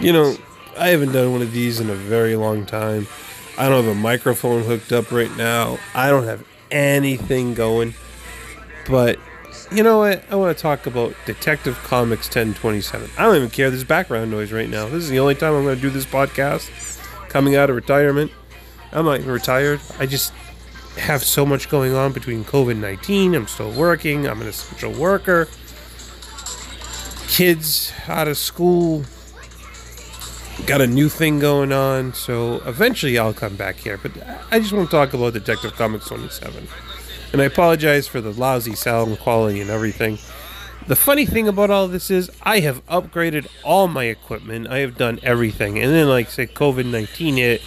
You know, I haven't done one of these in a very long time. I don't have a microphone hooked up right now. I don't have anything going. But you know what? I want to talk about Detective Comics 1027. I don't even care. There's background noise right now. This is the only time I'm going to do this podcast coming out of retirement. I'm not even retired. I just have so much going on between COVID 19. I'm still working. I'm an essential worker. Kids out of school. Got a new thing going on. So eventually I'll come back here. But I just want to talk about Detective Comics 27. And I apologize for the lousy sound quality and everything. The funny thing about all this is I have upgraded all my equipment. I have done everything. And then like say COVID 19 hit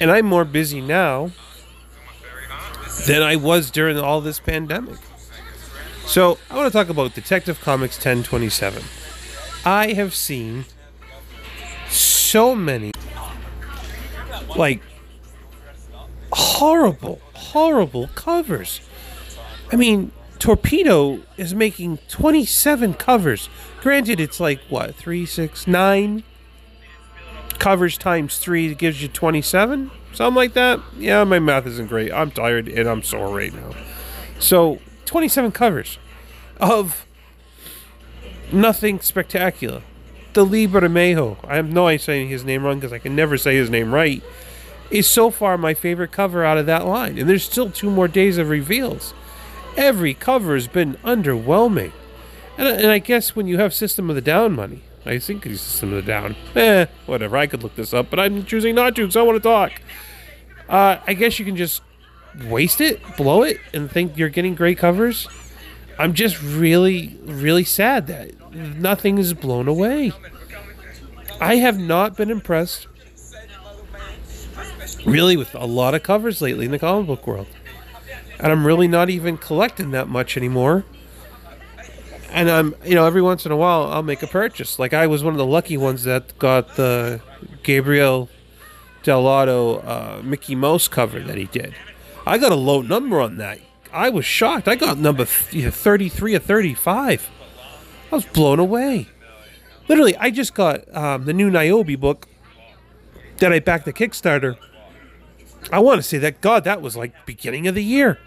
and I'm more busy now than I was during all this pandemic. So, I want to talk about Detective Comics 1027. I have seen so many like horrible, horrible covers. I mean, Torpedo is making 27 covers. Granted, it's like what, three, six, nine covers times three gives you 27? Something like that? Yeah, my math isn't great. I'm tired and I'm sore right now. So, 27 covers of nothing spectacular. The Lee Bermejo, I have no idea saying his name wrong because I can never say his name right, is so far my favorite cover out of that line. And there's still two more days of reveals. Every cover has been underwhelming. And, and I guess when you have System of the Down money, I think it's System of the Down. Eh, whatever. I could look this up, but I'm choosing not to because I want to talk. Uh, I guess you can just waste it, blow it, and think you're getting great covers. I'm just really, really sad that nothing is blown away. I have not been impressed, really, with a lot of covers lately in the comic book world. And I'm really not even collecting that much anymore. And I'm, you know, every once in a while I'll make a purchase. Like I was one of the lucky ones that got the Gabriel Dell'Otto uh, Mickey Mouse cover that he did. I got a low number on that. I was shocked. I got number th- 33 or 35. I was blown away. Literally, I just got um, the new Niobe book that I backed the Kickstarter. I want to say that, God, that was like beginning of the year.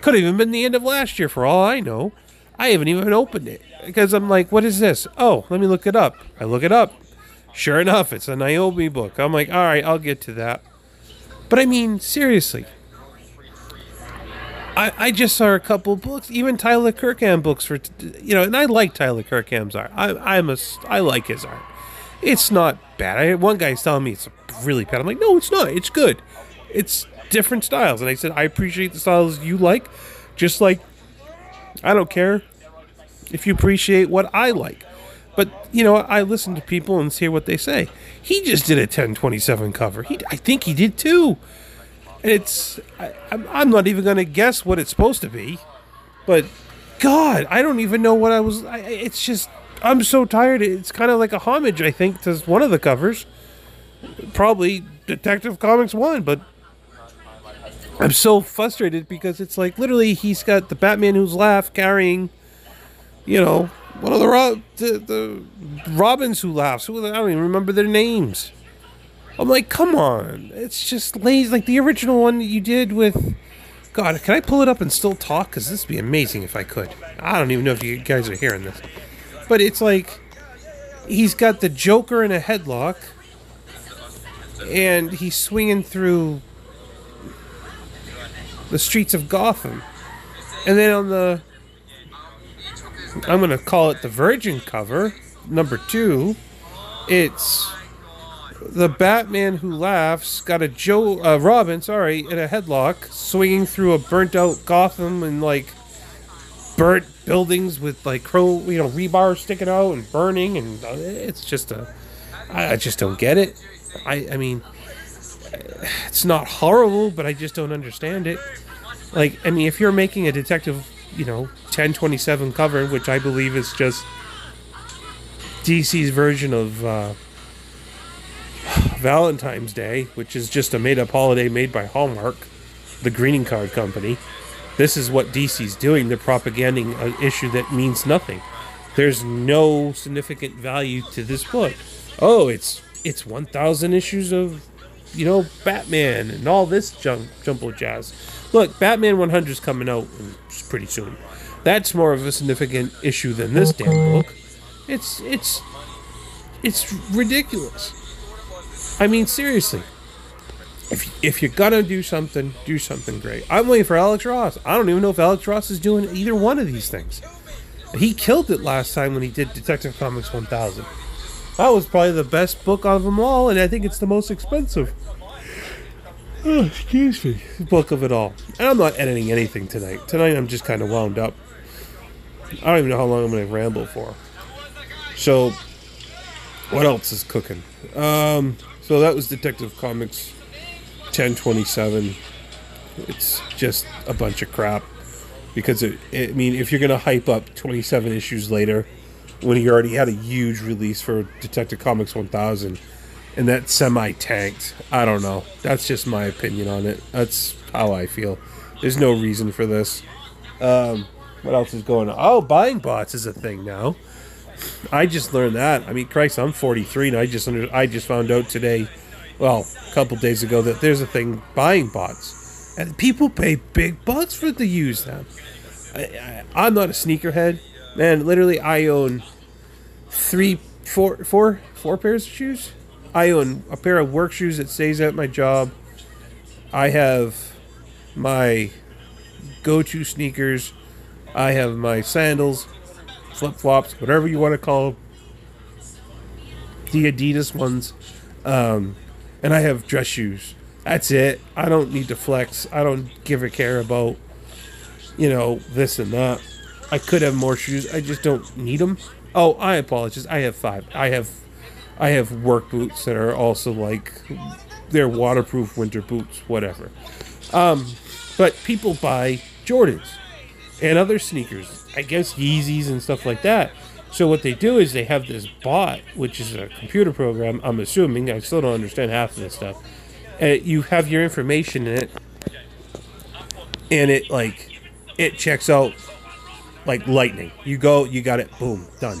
Could have even been the end of last year for all I know. I haven't even opened it because I'm like, what is this? Oh, let me look it up. I look it up. Sure enough, it's a Niobe book. I'm like, all right, I'll get to that. But I mean, seriously, I, I just saw a couple books, even Tyler Kirkham books for, you know, and I like Tyler Kirkham's art. I, I'm a, I like his art. It's not bad. I, one guy's telling me it's really bad. I'm like, no, it's not. It's good. It's different styles. And I said, I appreciate the styles you like, just like I don't care if you appreciate what I like. But you know, I listen to people and hear what they say. He just did a 1027 cover. He, I think he did too. And it's, I, I'm, not even going to guess what it's supposed to be. But God, I don't even know what I was. I, it's just, I'm so tired. It's kind of like a homage, I think, to one of the covers. Probably Detective Comics 1, but I'm so frustrated because it's like literally he's got the Batman who's laugh carrying, you know, one of the, the, the Robins who laughs. I don't even remember their names. I'm like, come on, it's just lazy. Like the original one that you did with. God, can I pull it up and still talk? Because this would be amazing if I could. I don't even know if you guys are hearing this, but it's like he's got the Joker in a headlock, and he's swinging through the streets of Gotham. And then on the I'm going to call it the Virgin cover, number 2, it's the Batman who laughs got a Joe uh, Robin, sorry, in a headlock swinging through a burnt out Gotham and like burnt buildings with like crow, you know, rebar sticking out and burning and uh, it's just a I, I just don't get it. I I mean it's not horrible, but I just don't understand it. Like, I mean, if you're making a detective, you know, 1027 cover, which I believe is just DC's version of uh, Valentine's Day, which is just a made up holiday made by Hallmark, the greeting card company. This is what DC's doing. They're propaganding an issue that means nothing. There's no significant value to this book. Oh, it's it's 1,000 issues of, you know, Batman and all this junk, jumbo jazz. Look, Batman 100 is coming out pretty soon. That's more of a significant issue than this damn book. It's it's it's ridiculous. I mean, seriously. If, if you're gonna do something, do something great. I'm waiting for Alex Ross. I don't even know if Alex Ross is doing either one of these things. He killed it last time when he did Detective Comics 1000. That was probably the best book of them all, and I think it's the most expensive. Oh, excuse me. Book of it all. And I'm not editing anything tonight. Tonight I'm just kind of wound up. I don't even know how long I'm going to ramble for. So, what else is cooking? Um, so that was Detective Comics 1027. It's just a bunch of crap because it, it I mean, if you're going to hype up 27 issues later when you already had a huge release for Detective Comics 1000 and that semi tanked, I don't know. That's just my opinion on it. That's how I feel. There's no reason for this. Um, what else is going on? Oh, buying bots is a thing now. I just learned that. I mean, Christ, I'm 43, and I just under, I just found out today, well, a couple days ago, that there's a thing buying bots, and people pay big bucks for to use them. I, I, am not a sneakerhead, man. Literally, I own three, four, four, four pairs of shoes. I own a pair of work shoes that stays at my job. I have my go-to sneakers. I have my sandals flip flops, whatever you want to call them. The Adidas ones. Um, and I have dress shoes. That's it. I don't need to flex. I don't give a care about, you know, this and that. I could have more shoes. I just don't need them. Oh, I apologize. I have five. I have, I have work boots that are also like, they're waterproof winter boots, whatever. Um, but people buy Jordans and other sneakers I guess Yeezys and stuff like that. So what they do is they have this bot, which is a computer program. I'm assuming I still don't understand half of this stuff. And you have your information in it, and it like it checks out like lightning. You go, you got it, boom, done.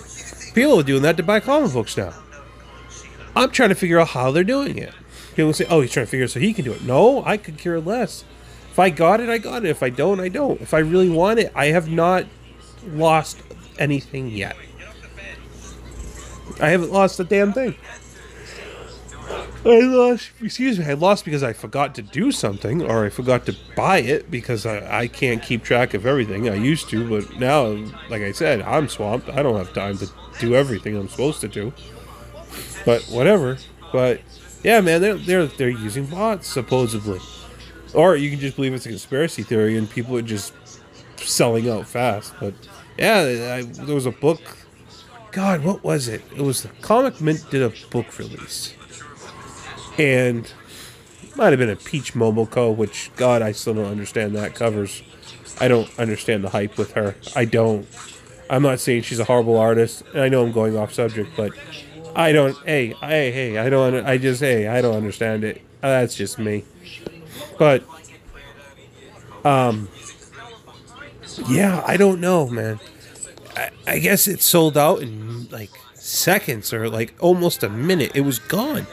People are doing that to buy comic books now. I'm trying to figure out how they're doing it. People say, "Oh, he's trying to figure it so he can do it." No, I could care less. If I got it, I got it. If I don't, I don't. If I really want it, I have not lost anything yet. I haven't lost a damn thing. I lost, excuse me, I lost because I forgot to do something or I forgot to buy it because I, I can't keep track of everything. I used to, but now, like I said, I'm swamped. I don't have time to do everything I'm supposed to do. But whatever. But yeah, man, they're, they're, they're using bots, supposedly. Or you can just believe it's a conspiracy theory and people are just selling out fast. But yeah, I, there was a book. God, what was it? It was the Comic Mint did a book release, and might have been a Peach Momoko, which God, I still don't understand that covers. I don't understand the hype with her. I don't. I'm not saying she's a horrible artist. and I know I'm going off subject, but I don't. Hey, hey, hey! I don't. I just hey, I don't understand it. That's just me. But um, yeah, I don't know, man. I, I guess it sold out in like seconds or like almost a minute. It was gone.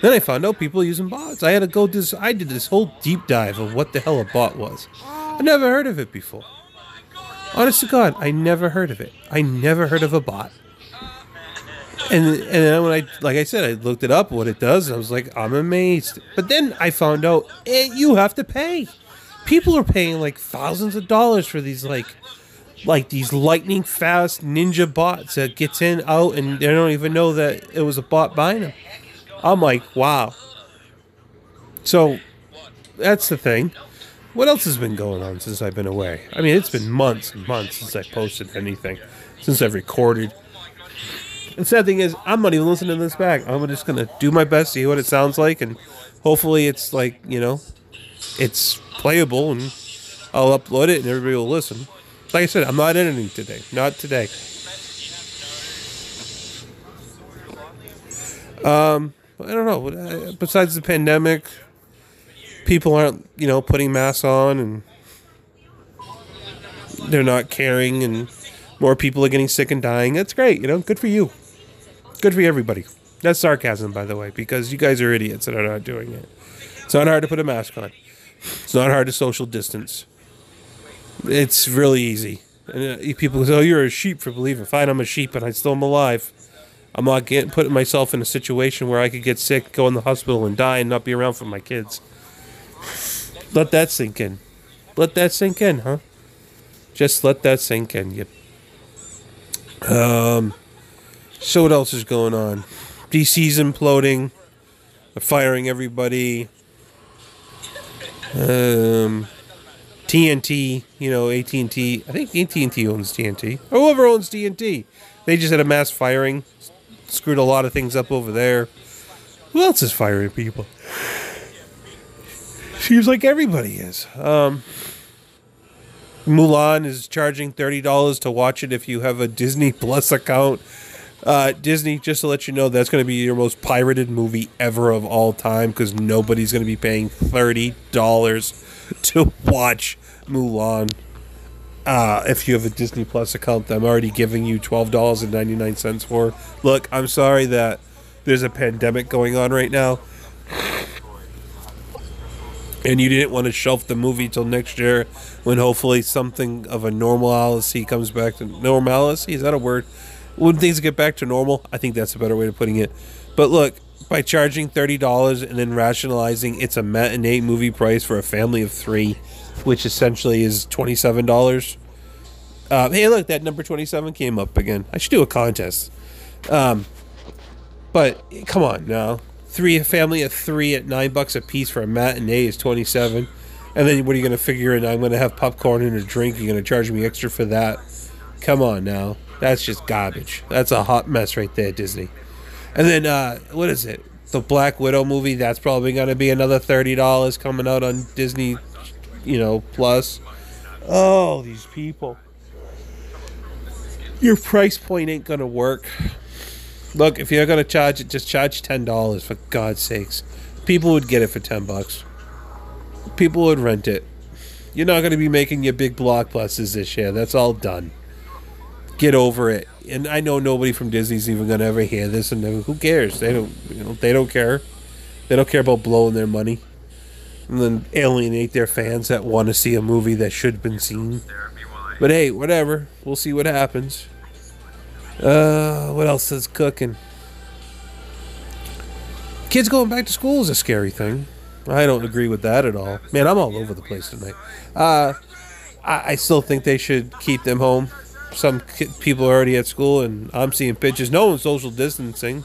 Then I found out people using bots. I had to go this. I did this whole deep dive of what the hell a bot was. I never heard of it before. Honest to God, I never heard of it. I never heard of a bot. And and then when I like I said, I looked it up what it does. I was like, I'm amazed. But then I found out eh, you have to pay people are paying like thousands of dollars for these like like these lightning fast ninja bots that gets in out and they don't even know that it was a bot buying them. I'm like, wow. So that's the thing. What else has been going on since I've been away? I mean, it's been months and months since I posted anything, since I've recorded. The sad thing is, I'm not even listening to this back. I'm just gonna do my best, to see what it sounds like, and hopefully, it's like you know, it's playable and I'll upload it and everybody will listen. Like I said, I'm not editing today. Not today. Um, I don't know. Uh, besides the pandemic, people aren't, you know, putting masks on and they're not caring and more people are getting sick and dying. That's great, you know. Good for you. Good for everybody. That's sarcasm, by the way, because you guys are idiots that are not doing it. It's not hard to put a mask on. It's not hard to social distance. It's really easy. And uh, people say, "Oh, you're a sheep for believing." Fine, I'm a sheep, and I still am alive. I'm not getting putting myself in a situation where I could get sick, go in the hospital, and die, and not be around for my kids. Let that sink in. Let that sink in, huh? Just let that sink in. Yep. Um. So what else is going on? DC's imploding. They're firing everybody. Um. TNT, you know, AT&T. I think AT&T owns TNT. Or whoever owns TNT. They just had a mass firing. Screwed a lot of things up over there. Who else is firing people? Seems like everybody is. Um, Mulan is charging thirty dollars to watch it if you have a Disney Plus account. Uh, Disney, just to let you know, that's going to be your most pirated movie ever of all time because nobody's going to be paying thirty dollars to watch Mulan. Uh, if you have a Disney Plus account, I'm already giving you twelve dollars and ninety nine cents for. Look, I'm sorry that there's a pandemic going on right now, and you didn't want to shelf the movie till next year, when hopefully something of a normalcy comes back to normalcy. Is that a word? When things get back to normal, I think that's a better way of putting it. But look, by charging thirty dollars and then rationalizing it's a matinee movie price for a family of three, which essentially is twenty seven dollars. Uh, hey, look, that number twenty seven came up again. I should do a contest. Um, but come on now, three a family of three at nine bucks a piece for a matinee is twenty seven. And then what are you going to figure in? I'm going to have popcorn and a drink. You're going to charge me extra for that? Come on now. That's just garbage. That's a hot mess right there, Disney. And then uh, what is it? The Black Widow movie. That's probably going to be another thirty dollars coming out on Disney, you know, Plus. Oh, these people. Your price point ain't going to work. Look, if you're to charge it, just charge ten dollars for God's sakes. People would get it for ten bucks. People would rent it. You're not to be making your big blockbusters this year. That's all done get over it. And I know nobody from Disney's even gonna ever hear this, and who cares? They don't, you know, they don't care. They don't care about blowing their money, and then alienate their fans that want to see a movie that should have been seen. But hey, whatever. We'll see what happens. Uh, what else is cooking? Kids going back to school is a scary thing. I don't agree with that at all. Man, I'm all over the place tonight. Uh, I, I still think they should keep them home some people are already at school, and I'm seeing pictures. No one's social distancing.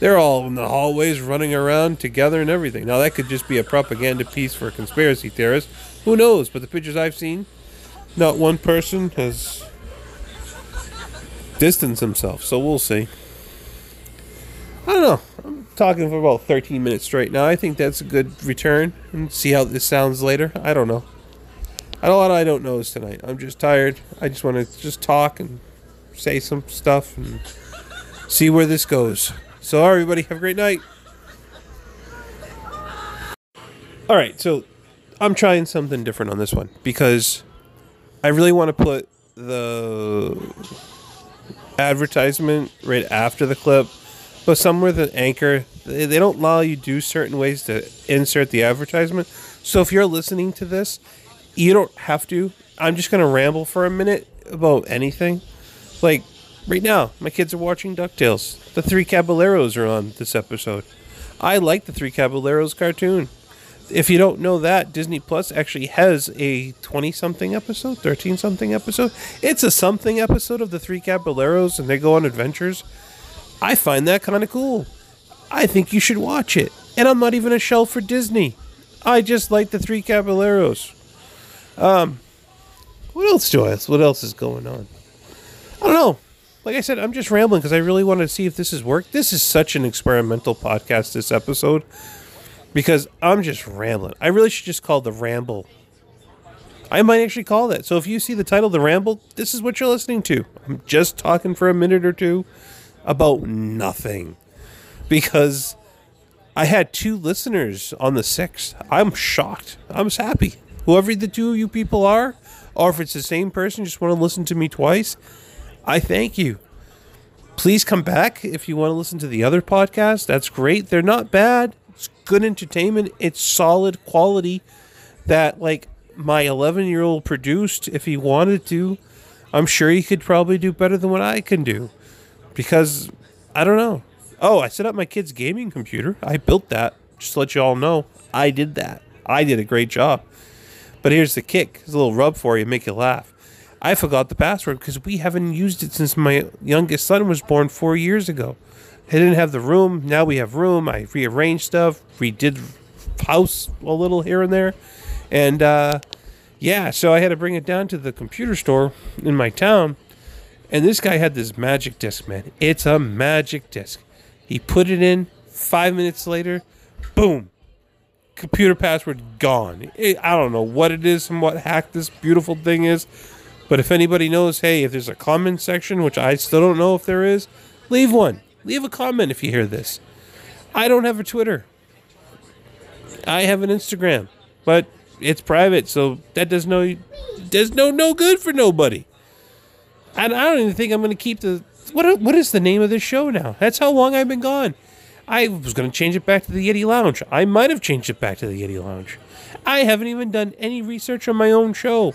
They're all in the hallways running around together and everything. Now, that could just be a propaganda piece for a conspiracy theorists. Who knows? But the pictures I've seen, not one person has distanced himself. So we'll see. I don't know. I'm talking for about 13 minutes straight now. I think that's a good return. And see how this sounds later. I don't know. I don't a lot I don't know is tonight. I'm just tired. I just want to just talk and say some stuff and see where this goes. So, everybody, have a great night. All right, so I'm trying something different on this one because I really want to put the advertisement right after the clip, but somewhere the anchor they, they don't allow you do certain ways to insert the advertisement. So if you're listening to this you don't have to. I'm just gonna ramble for a minute about anything. Like right now, my kids are watching Ducktales. The Three Caballeros are on this episode. I like the Three Caballeros cartoon. If you don't know that, Disney Plus actually has a 20 something episode, 13 something episode. It's a something episode of the Three Caballeros and they go on adventures. I find that kind of cool. I think you should watch it. And I'm not even a shell for Disney. I just like the Three Caballeros. Um, what else I? What else is going on? I don't know. Like I said, I'm just rambling because I really want to see if this has worked. This is such an experimental podcast. This episode because I'm just rambling. I really should just call the ramble. I might actually call that. So if you see the title, The Ramble, this is what you're listening to. I'm just talking for a minute or two about nothing because I had two listeners on the sixth. I'm shocked. I'm happy whoever the two of you people are, or if it's the same person, just want to listen to me twice, I thank you. Please come back if you want to listen to the other podcast. That's great. They're not bad. It's good entertainment. It's solid quality that like my 11 year old produced if he wanted to. I'm sure he could probably do better than what I can do because I don't know. Oh, I set up my kid's gaming computer. I built that. Just to let you all know, I did that. I did a great job. But here's the kick. It's a little rub for you, make you laugh. I forgot the password because we haven't used it since my youngest son was born four years ago. I didn't have the room. Now we have room. I rearranged stuff, redid house a little here and there. And uh, yeah, so I had to bring it down to the computer store in my town. And this guy had this magic disc, man. It's a magic disc. He put it in. Five minutes later, boom, computer password gone. It, I don't know what it is and what hack this beautiful thing is. But if anybody knows, hey, if there's a comment section, which I still don't know if there is, leave one. Leave a comment if you hear this. I don't have a Twitter. I have an Instagram, but it's private, so that does no does no no good for nobody. And I don't even think I'm going to keep the what what is the name of this show now? That's how long I've been gone. I was going to change it back to the Yeti Lounge. I might have changed it back to the Yeti Lounge. I haven't even done any research on my own show.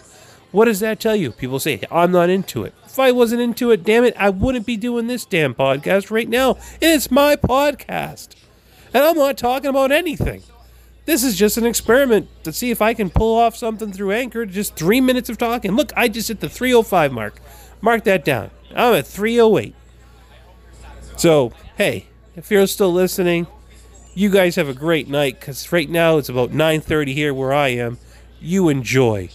What does that tell you? People say, I'm not into it. If I wasn't into it, damn it, I wouldn't be doing this damn podcast right now. It's my podcast. And I'm not talking about anything. This is just an experiment to see if I can pull off something through Anchor. Just three minutes of talking. Look, I just hit the 305 mark. Mark that down. I'm at 308. So, hey, if you're still listening, you guys have a great night because right now it's about 9.30 here where I am. You enjoy.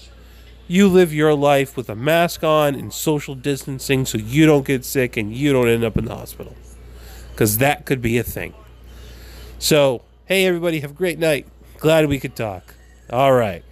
You live your life with a mask on and social distancing so you don't get sick and you don't end up in the hospital. Because that could be a thing. So, hey, everybody, have a great night. Glad we could talk. All right.